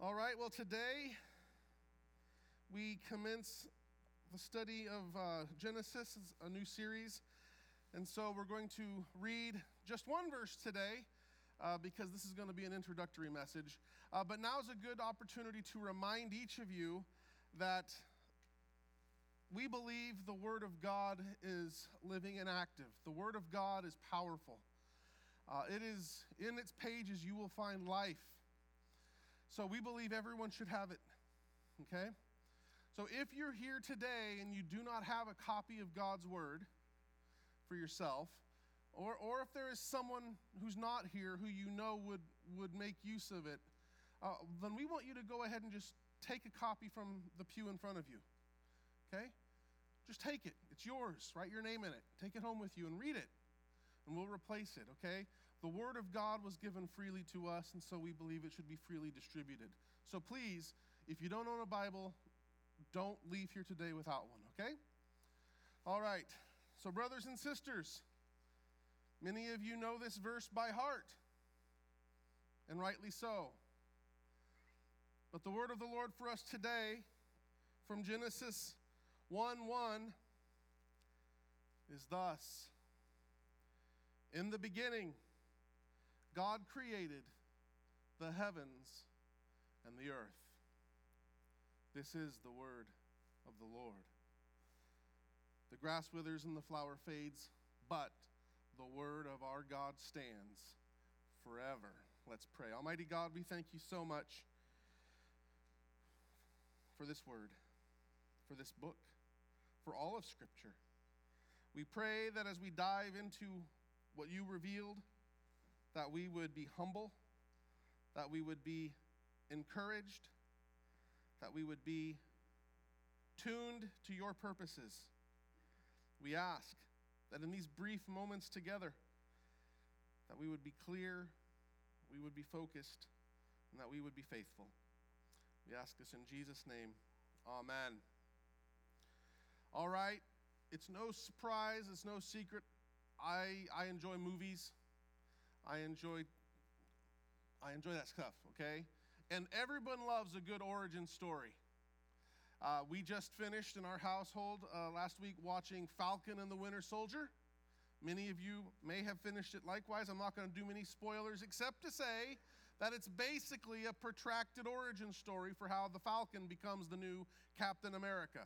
All right, well, today we commence the study of uh, Genesis, a new series. And so we're going to read just one verse today uh, because this is going to be an introductory message. Uh, but now is a good opportunity to remind each of you that we believe the Word of God is living and active, the Word of God is powerful. Uh, it is in its pages you will find life so we believe everyone should have it. Okay? So if you're here today and you do not have a copy of God's Word for yourself, or, or if there is someone who's not here who you know would, would make use of it, uh, then we want you to go ahead and just take a copy from the pew in front of you. Okay? Just take it. It's yours. Write your name in it. Take it home with you and read it and we'll replace it, okay? The Word of God was given freely to us, and so we believe it should be freely distributed. So please, if you don't own a Bible, don't leave here today without one, okay? All right, so brothers and sisters, many of you know this verse by heart, and rightly so. But the word of the Lord for us today from Genesis 1 1 is thus. In the beginning, God created the heavens and the earth. This is the word of the Lord. The grass withers and the flower fades, but the word of our God stands forever. Let's pray. Almighty God, we thank you so much for this word, for this book, for all of Scripture. We pray that as we dive into what you revealed, that we would be humble, that we would be encouraged, that we would be tuned to your purposes. We ask that in these brief moments together, that we would be clear, we would be focused, and that we would be faithful. We ask this in Jesus' name. Amen. All right, it's no surprise, it's no secret I, I enjoy movies. I enjoy, I enjoy that stuff, okay? And everyone loves a good origin story. Uh, we just finished in our household uh, last week watching Falcon and the Winter Soldier. Many of you may have finished it likewise. I'm not going to do many spoilers except to say that it's basically a protracted origin story for how the Falcon becomes the new Captain America.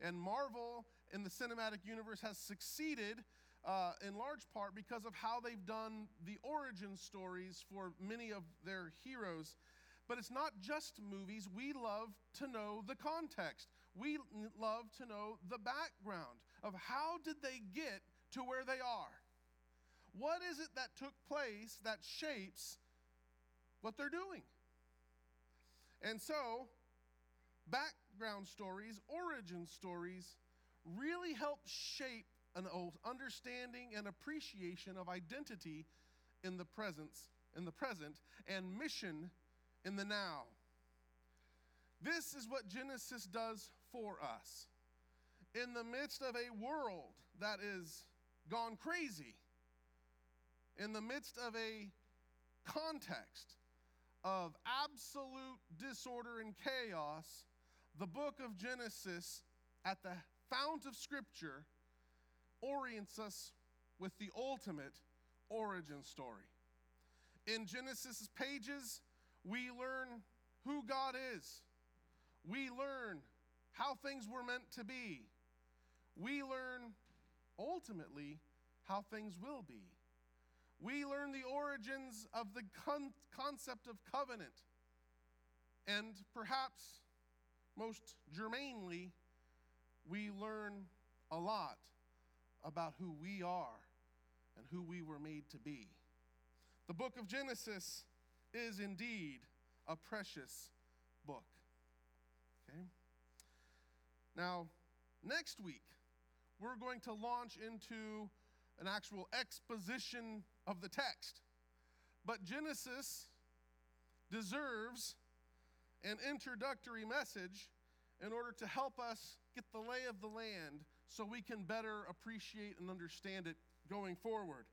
And Marvel in the cinematic universe has succeeded uh, in large part because of how they've done the origin stories for many of their heroes. But it's not just movies. We love to know the context. We love to know the background of how did they get to where they are? What is it that took place that shapes what they're doing? And so, background stories, origin stories, really help shape an understanding and appreciation of identity in the presence in the present and mission in the now. This is what Genesis does for us. In the midst of a world that is gone crazy, in the midst of a context of absolute disorder and chaos, the book of Genesis at the fount of Scripture orients us with the ultimate origin story. In Genesis pages, we learn who God is. We learn how things were meant to be. We learn ultimately how things will be. We learn the origins of the con- concept of covenant. And perhaps most germanely, we learn a lot about who we are and who we were made to be. The book of Genesis is indeed a precious book. Okay? Now, next week, we're going to launch into an actual exposition of the text. But Genesis deserves an introductory message in order to help us get the lay of the land so we can better appreciate and understand it going forward.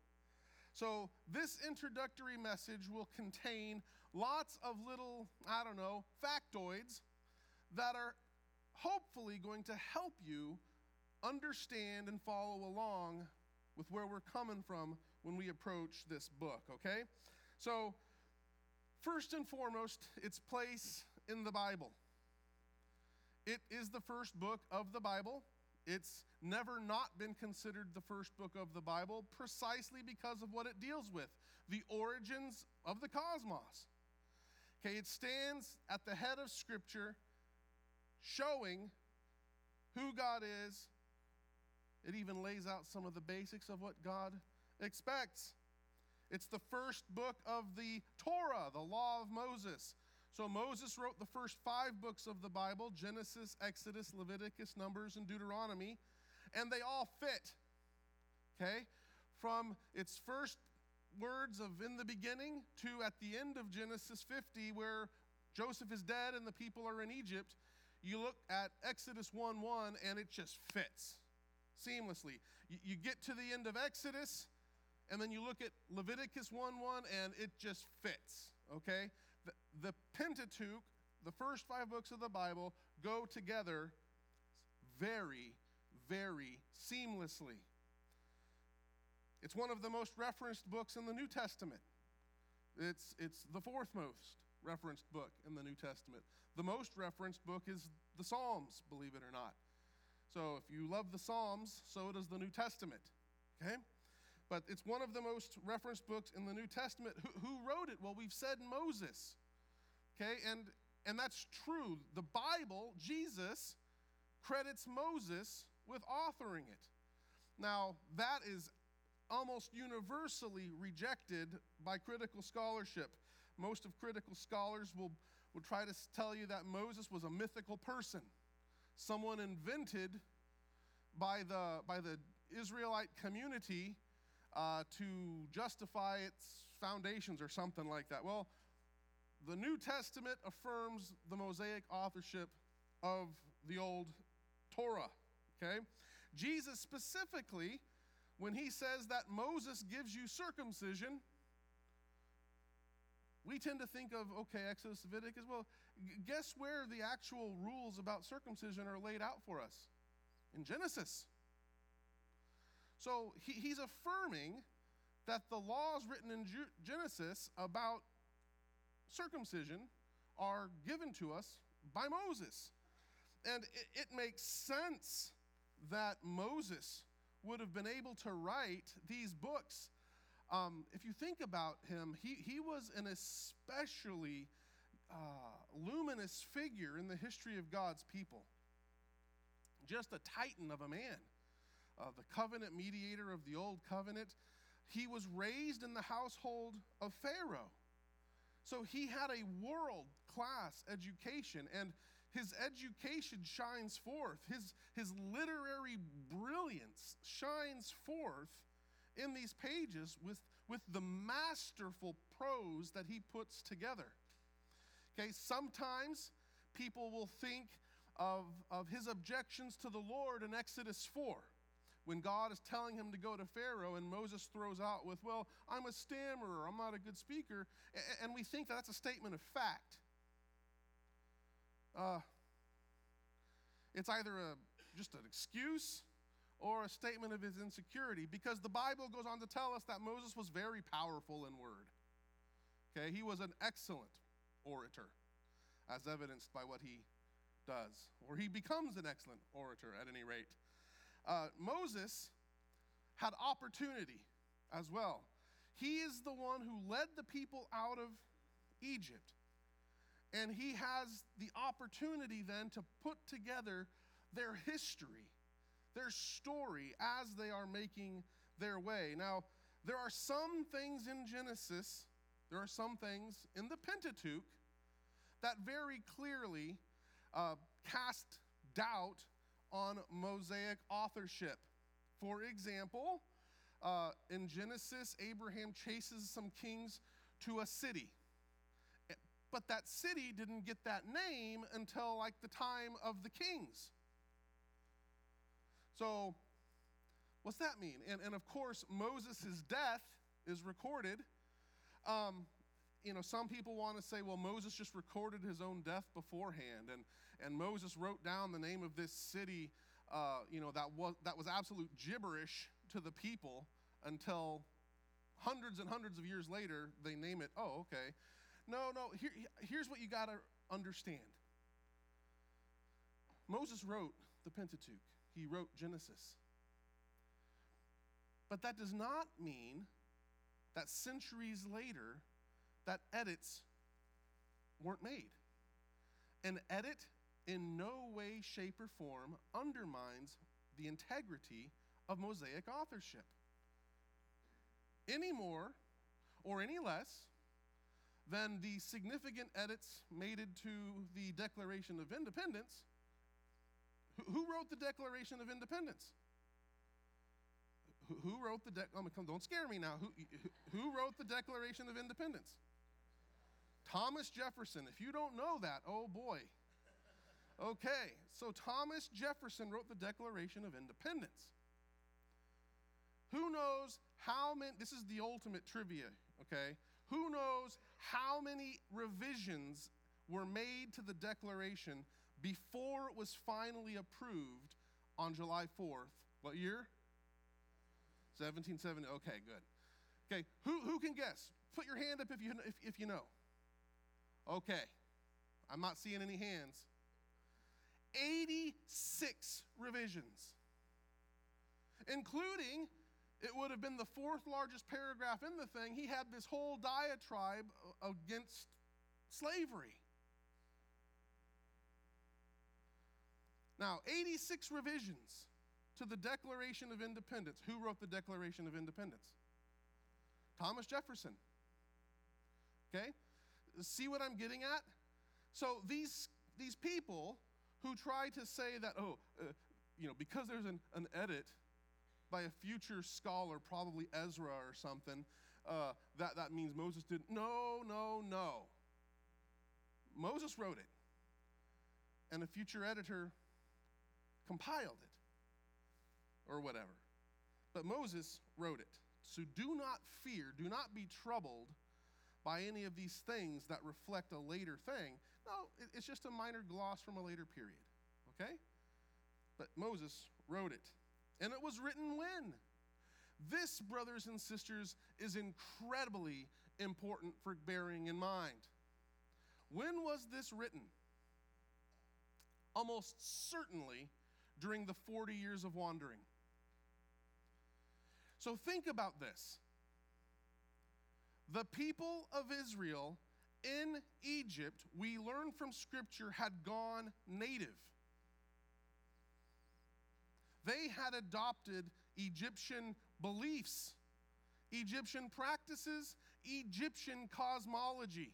So, this introductory message will contain lots of little, I don't know, factoids that are hopefully going to help you understand and follow along with where we're coming from when we approach this book, okay? So, first and foremost, its place in the Bible. It is the first book of the Bible. It's never not been considered the first book of the Bible precisely because of what it deals with the origins of the cosmos. Okay, it stands at the head of Scripture, showing who God is. It even lays out some of the basics of what God expects. It's the first book of the Torah, the law of Moses. So Moses wrote the first five books of the Bible Genesis, Exodus, Leviticus, Numbers, and Deuteronomy, and they all fit. Okay? From its first words of in the beginning to at the end of Genesis 50, where Joseph is dead and the people are in Egypt, you look at Exodus 1 1 and it just fits seamlessly. You, get to the end of Exodus, and then you look at Leviticus 1 1 and it just fits. Okay? the, the Pentateuch, the first five books of the Bible, go together very, very seamlessly. It's one of the most referenced books in the New Testament. It's, it's the fourth most referenced book in the New Testament. The most referenced book is the Psalms, believe it or not. So if you love the Psalms, so does the New Testament. Okay? but it's one of the most referenced books in the New Testament. Who, who wrote it? Well, we've said Moses. Okay, and and that's true. The Bible, Jesus, credits Moses with authoring it. Now, that is almost universally rejected by critical scholarship. Most of critical scholars will, will try to tell you that Moses was a mythical person, someone invented by the, by the Israelite community uh, to justify its foundations or something like that. Well, the New Testament affirms the Mosaic authorship of the Old Torah. Okay? Jesus specifically, when he says that Moses gives you circumcision, we tend to think of, okay, Exodus, Leviticus. Well, guess where the actual rules about circumcision are laid out for us? In Genesis. So he, he's affirming that the laws written in Genesis about circumcision are given to us by Moses. And it, it makes sense that Moses would have been able to write these books. Um, if you think about him, he, he was an especially uh, luminous figure in the history of God's people. Just a titan of a man uh, the covenant mediator of the old covenant. He was raised in the household of Pharaoh. So he had a world class education, and his education shines forth. His, his literary brilliance shines forth in these pages with, with the masterful prose that he puts together. Okay, sometimes people will think of, of his objections to the Lord in Exodus 4 when God is telling him to go to Pharaoh, and Moses throws out with, Well, I'm a stammerer, I'm not a good speaker, and we think that that's a statement of fact. Uh, it's either a, just an excuse or a statement of his insecurity because the Bible goes on to tell us that Moses was very powerful in word. Okay, he was an excellent orator, as evidenced by what he does, or he becomes an excellent orator at any rate. Uh, Moses had opportunity as well. He is the one who led the people out of Egypt. And he has the opportunity then to put together their history, their story as they are making their way. Now, there are some things in Genesis, there are some things in the Pentateuch that very clearly uh, cast doubt on Mosaic authorship. For example, uh, in Genesis, Abraham chases some kings to a city. But that city didn't get that name until like the time of the kings. So, what's that mean? And, and of course, Moses' death is recorded. Um, you know, some people want to say, well, Moses just recorded his own death beforehand, and, and Moses wrote down the name of this city, uh, you know, that was, that was absolute gibberish to the people until hundreds and hundreds of years later, they name it. Oh, okay. No, no, here, here's what you got to understand Moses wrote the Pentateuch, he wrote Genesis. But that does not mean that centuries later, that edits weren't made. An edit in no way, shape, or form undermines the integrity of Mosaic authorship. Any more or any less than the significant edits made to the Declaration of Independence. Who wrote the Declaration of Independence? Who wrote the Dec? Oh, don't scare me now. Who, who wrote the Declaration of Independence? Thomas Jefferson. If you don't know that, oh boy. Okay, so Thomas Jefferson wrote the Declaration of Independence. Who knows how many, this is the ultimate trivia, okay? Who knows how many revisions were made to the Declaration before it was finally approved on July 4th? What year? 1770. Okay, good. Okay, who, who can guess? Put your hand up if you, if, if you know. Okay, I'm not seeing any hands. 86 revisions, including it would have been the fourth largest paragraph in the thing. He had this whole diatribe against slavery. Now, 86 revisions to the Declaration of Independence. Who wrote the Declaration of Independence? Thomas Jefferson. Okay? See what I'm getting at? So these, these people who try to say that, oh, uh, you know, because there's an, an edit by a future scholar, probably Ezra or something, uh, that, that means Moses didn't. No, no, no. Moses wrote it, and a future editor compiled it or whatever. But Moses wrote it. So do not fear, do not be troubled by any of these things that reflect a later thing. No, it's just a minor gloss from a later period. Okay? But Moses wrote it. And it was written when? This, brothers and sisters, is incredibly important for bearing in mind. When was this written? Almost certainly during the 40 years of wandering. So think about this. The people of Israel in Egypt, we learn from Scripture, had gone native. They had adopted Egyptian beliefs, Egyptian practices, Egyptian cosmology.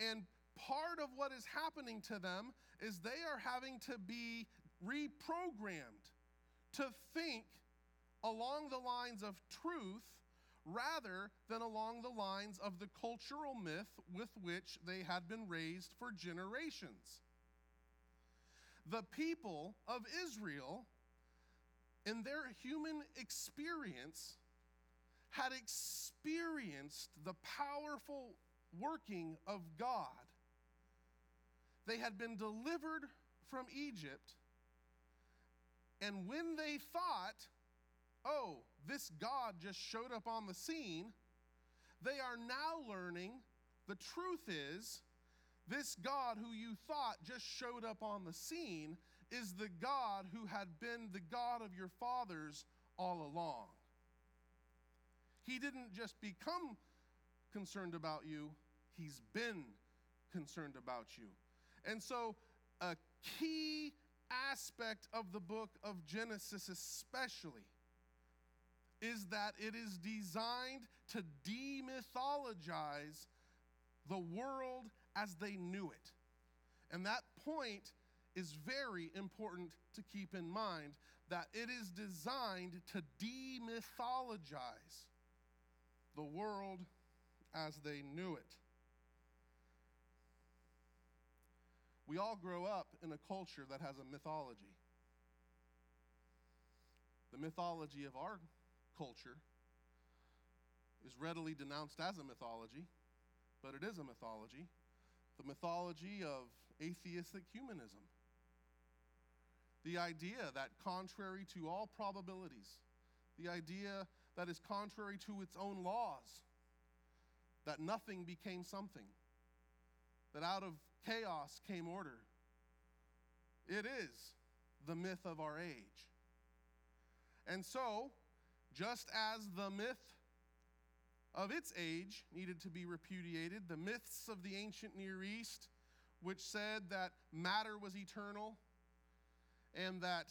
And part of what is happening to them is they are having to be reprogrammed to think along the lines of truth rather than along the lines of the cultural myth with which they had been raised for generations. The people of Israel, in their human experience, had experienced the powerful working of God. They had been delivered from Egypt, and when they thought oh, this God just showed up on the scene, they are now learning the truth is this God who you thought just showed up on the scene is the God who had been the God of your fathers all along. He didn't just become concerned about you, He's been concerned about you. And so, a key aspect of the book of Genesis, especially, is that it is designed to demythologize the world as they knew it. And that point is very important to keep in mind that it is designed to demythologize the world as they knew it. We all grow up in a culture that has a mythology. The mythology of our culture is readily denounced as a mythology, but it is a mythology the mythology of atheistic humanism. The idea that, contrary to all probabilities, the idea that is contrary to its own laws, that nothing became something, that out of chaos came order. It is the myth of our age. And so, just as the myth of its age needed to be repudiated, the myths of the ancient Near East, which said that matter was eternal and that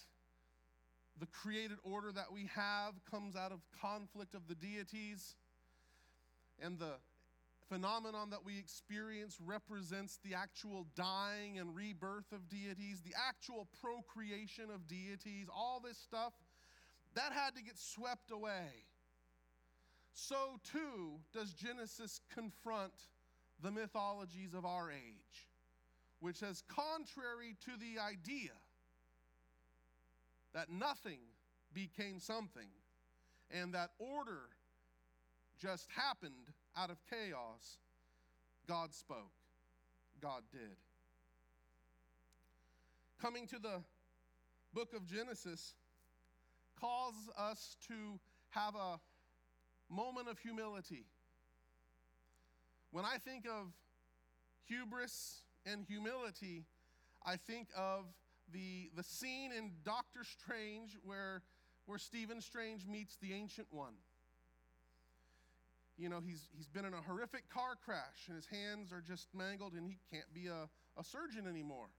the created order that we have comes out of conflict of the deities, and the phenomenon that we experience represents the actual dying and rebirth of deities, the actual procreation of deities, all this stuff, that had to get swept away. So too does Genesis confront the mythologies of our age, which says, contrary to the idea that nothing became something and that order just happened out of chaos, God spoke. God did. Coming to the book of Genesis calls us to have a moment of humility. When I think of hubris and humility, I think of the, the scene in Doctor Strange where, where Stephen Strange meets the Ancient One you know, he's, he's been in a horrific car crash and his hands are just mangled and he can't be a, a surgeon anymore.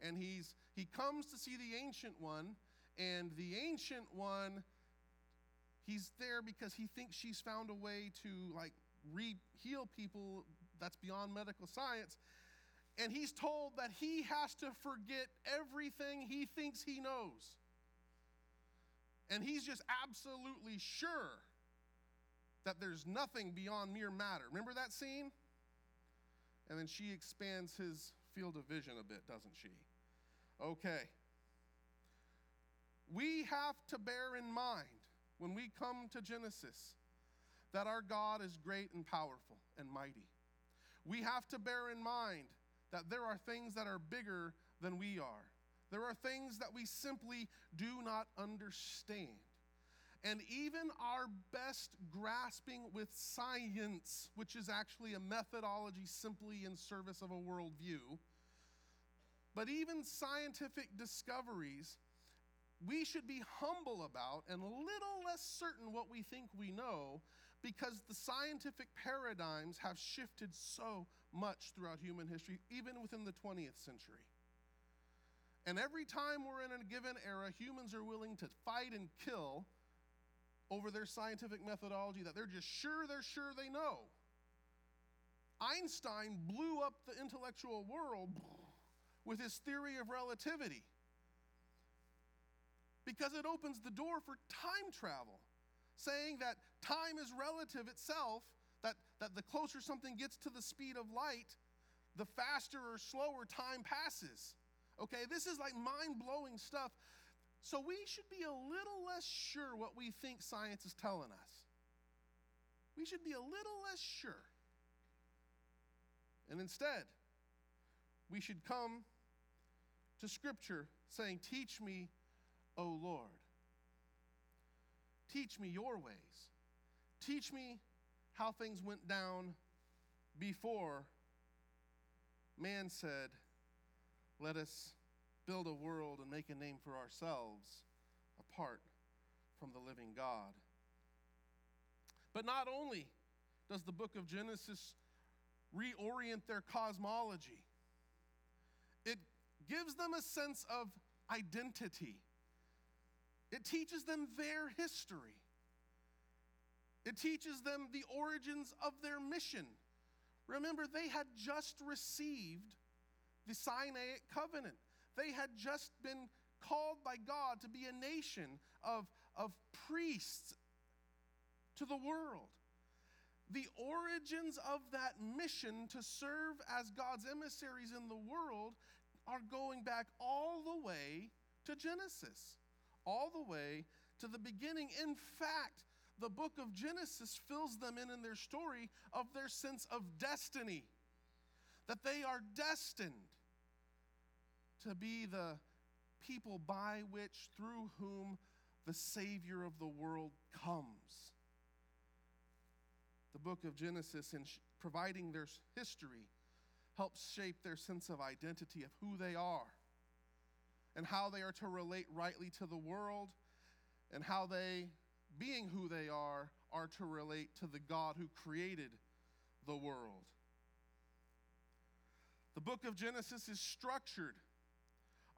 And he's, he comes to see the Ancient One, and the Ancient One, he's there because he thinks she's found a way to like re heal people that's beyond medical science. And he's told that he has to forget everything he thinks he knows. And he's just absolutely sure that there's nothing beyond mere matter. Remember that scene? And then she expands his field of vision a bit, doesn't she? Okay. We have to bear in mind when we come to Genesis that our God is great and powerful and mighty. We have to bear in mind that there are things that are bigger than we are. There are things that we simply do not understand. And even our best grasping with science, which is actually a methodology simply in service of a worldview, but even scientific discoveries, we should be humble about and a little less certain what we think we know because the scientific paradigms have shifted so much throughout human history, even within the 20th century. And every time we're in a given era, humans are willing to fight and kill over their scientific methodology that they're just sure they're sure they know. Einstein blew up the intellectual world with his theory of relativity because it opens the door for time travel, saying that time is relative itself, that, that the closer something gets to the speed of light, the faster or slower time passes. Okay, this is like mind blowing stuff so we should be a little less sure what we think science is telling us. We should be a little less sure. And instead, we should come to Scripture saying, Teach me, O Lord. Teach me your ways. Teach me how things went down before man said, Let us build a world and make a name for ourselves apart from the living God. But not only does the book of Genesis reorient their cosmology, it gives them a sense of identity. It teaches them their history. It teaches them the origins of their mission. Remember, they had just received the Sinaitic covenant. They had just been called by God to be a nation of, of priests to the world. The origins of that mission to serve as God's emissaries in the world are going back all the way to Genesis, all the way to the beginning. In fact, the book of Genesis fills them in in their story of their sense of destiny, that they are destined to be the people by which, through whom, the Savior of the world comes. The book of Genesis, in providing their history, helps shape their sense of identity of who they are and how they are to relate rightly to the world and how they, being who they are, are to relate to the God who created the world. The book of Genesis is structured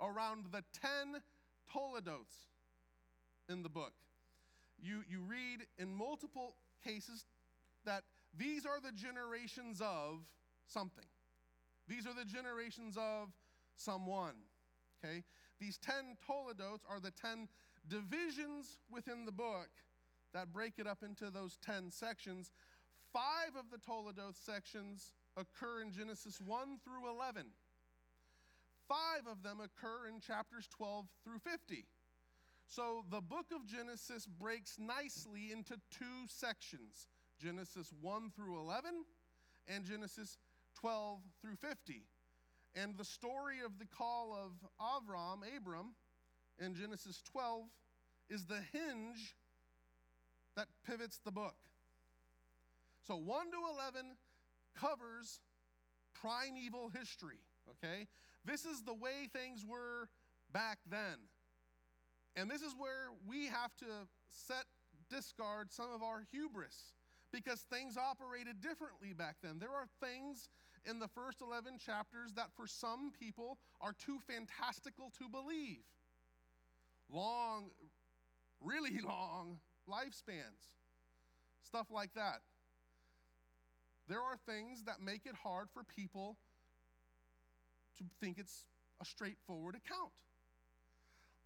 around the 10 Toledotes in the book. You, you read in multiple cases that these are the generations of something. These are the generations of someone. Okay? These 10 Toledotes are the 10 divisions within the book that break it up into those 10 sections. Five of the Toledoth sections occur in Genesis 1 through 11. Five of them occur in chapters 12 through 50. So the book of Genesis breaks nicely into two sections Genesis 1 through 11 and Genesis 12 through 50. And the story of the call of Avram, Abram, in Genesis 12 is the hinge that pivots the book. So 1 to 11 covers primeval history, okay? This is the way things were back then. And this is where we have to set discard some of our hubris because things operated differently back then. There are things in the first 11 chapters that for some people are too fantastical to believe. Long, really long lifespans, stuff like that. There are things that make it hard for people to think it's a straightforward account.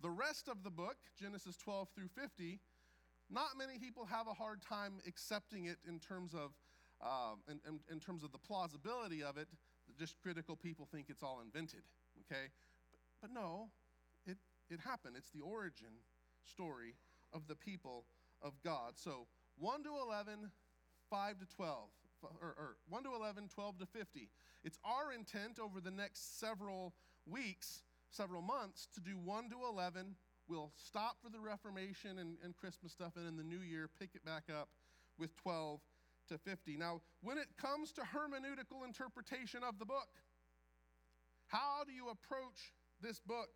The rest of the book, Genesis 12 through 50, not many people have a hard time accepting it in terms of, um, in, in, in, terms of the plausibility of it. Just critical people think it's all invented, okay? But, but no, it, it happened. It's the origin story of the people of God. So 1 to 11, 5 to 12, or, or 1 to 11, 12 to 50. It's our intent over the next several weeks, several months, to do 1 to 11. We'll stop for the Reformation and, and Christmas stuff, and in the new year, pick it back up with 12 to 50. Now, when it comes to hermeneutical interpretation of the book, how do you approach this book?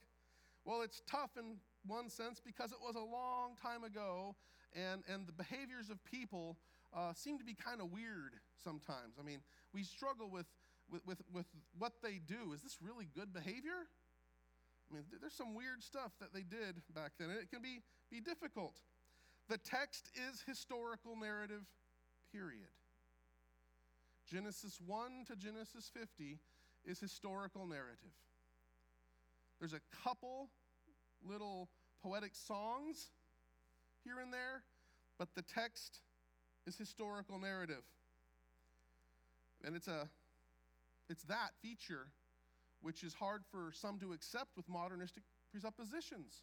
Well, it's tough in one sense because it was a long time ago, and, and the behaviors of people uh, seem to be kind of weird sometimes. I mean, we struggle with with, with, with what they do. Is this really good behavior? I mean, there's some weird stuff that they did back then, and it can be, be difficult. The text is historical narrative, period. Genesis 1 to Genesis 50 is historical narrative. There's a couple little poetic songs here and there, but the text is historical narrative. And it's a it's that feature which is hard for some to accept with modernistic presuppositions.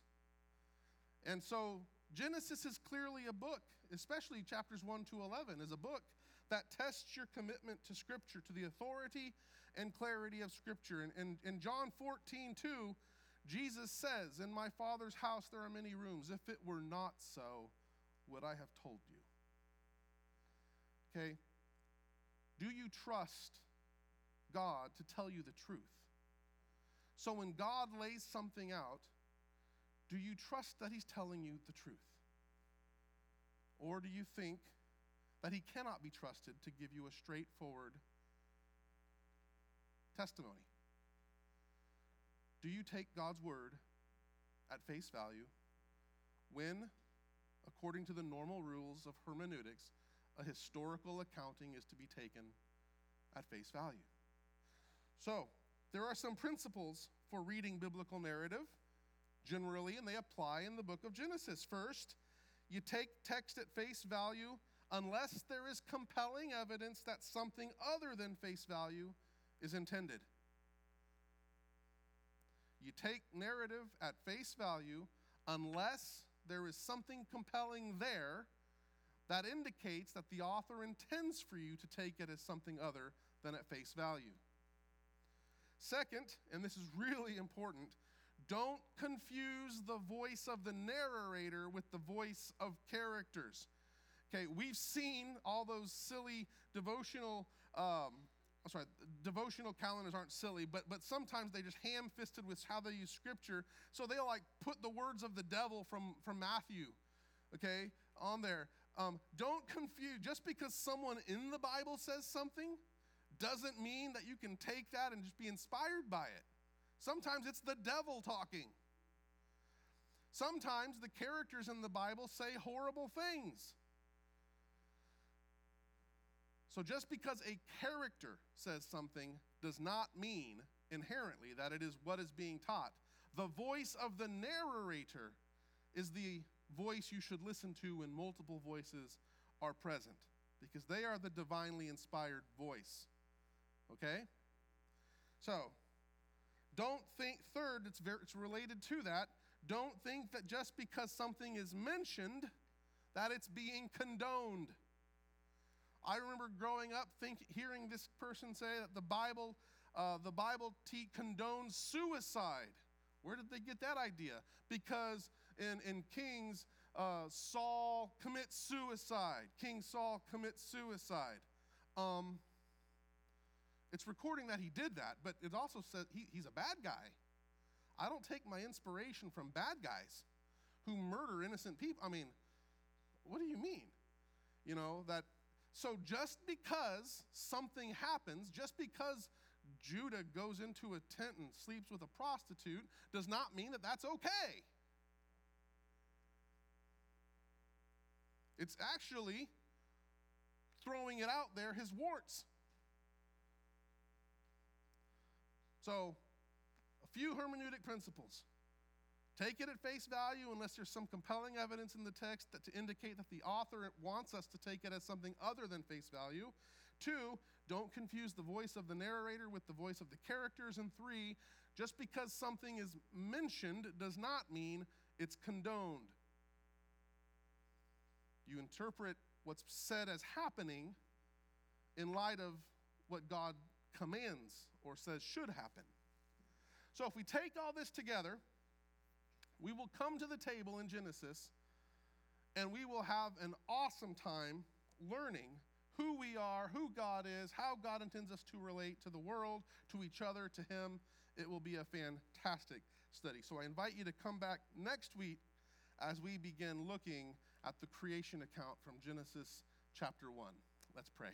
And so Genesis is clearly a book, especially chapters 1 to 11, is a book that tests your commitment to Scripture, to the authority and clarity of Scripture. And in, in John 14, 2, Jesus says, In my Father's house there are many rooms. If it were not so, would I have told you? Okay? Do you trust God to tell you the truth. So when God lays something out, do you trust that He's telling you the truth? Or do you think that He cannot be trusted to give you a straightforward testimony? Do you take God's word at face value when, according to the normal rules of hermeneutics, a historical accounting is to be taken at face value? So, there are some principles for reading biblical narrative generally, and they apply in the book of Genesis. First, you take text at face value unless there is compelling evidence that something other than face value is intended. You take narrative at face value unless there is something compelling there that indicates that the author intends for you to take it as something other than at face value. Second, and this is really important, don't confuse the voice of the narrator with the voice of characters. Okay, we've seen all those silly devotional. Um, I'm sorry, devotional calendars aren't silly, but but sometimes they just ham-fisted with how they use scripture. So they'll like put the words of the devil from from Matthew, okay, on there. Um, don't confuse. Just because someone in the Bible says something, doesn't mean that you can take that and just be inspired by it. Sometimes it's the devil talking. Sometimes the characters in the Bible say horrible things. So just because a character says something does not mean inherently that it is what is being taught. The voice of the narrator is the voice you should listen to when multiple voices are present because they are the divinely inspired voice. Okay? So, don't think, third, it's, very, it's related to that. Don't think that just because something is mentioned, that it's being condoned. I remember growing up think, hearing this person say that the Bible, uh, the Bible te- condones suicide. Where did they get that idea? Because in, in Kings, uh, Saul commits suicide. King Saul commits suicide. Um, it's recording that he did that, but it also says he, he's a bad guy. I don't take my inspiration from bad guys who murder innocent people. I mean, what do you mean? You know, that so just because something happens, just because Judah goes into a tent and sleeps with a prostitute, does not mean that that's okay. It's actually throwing it out there, his warts. So, a few hermeneutic principles. Take it at face value unless there's some compelling evidence in the text that to indicate that the author wants us to take it as something other than face value. Two, don't confuse the voice of the narrator with the voice of the characters. And three, just because something is mentioned does not mean it's condoned. You interpret what's said as happening in light of what God commands or says should happen. So if we take all this together, we will come to the table in Genesis and we will have an awesome time learning who we are, who God is, how God intends us to relate to the world, to each other, to Him. It will be a fantastic study. So I invite you to come back next week as we begin looking at the creation account from Genesis chapter 1. Let's pray.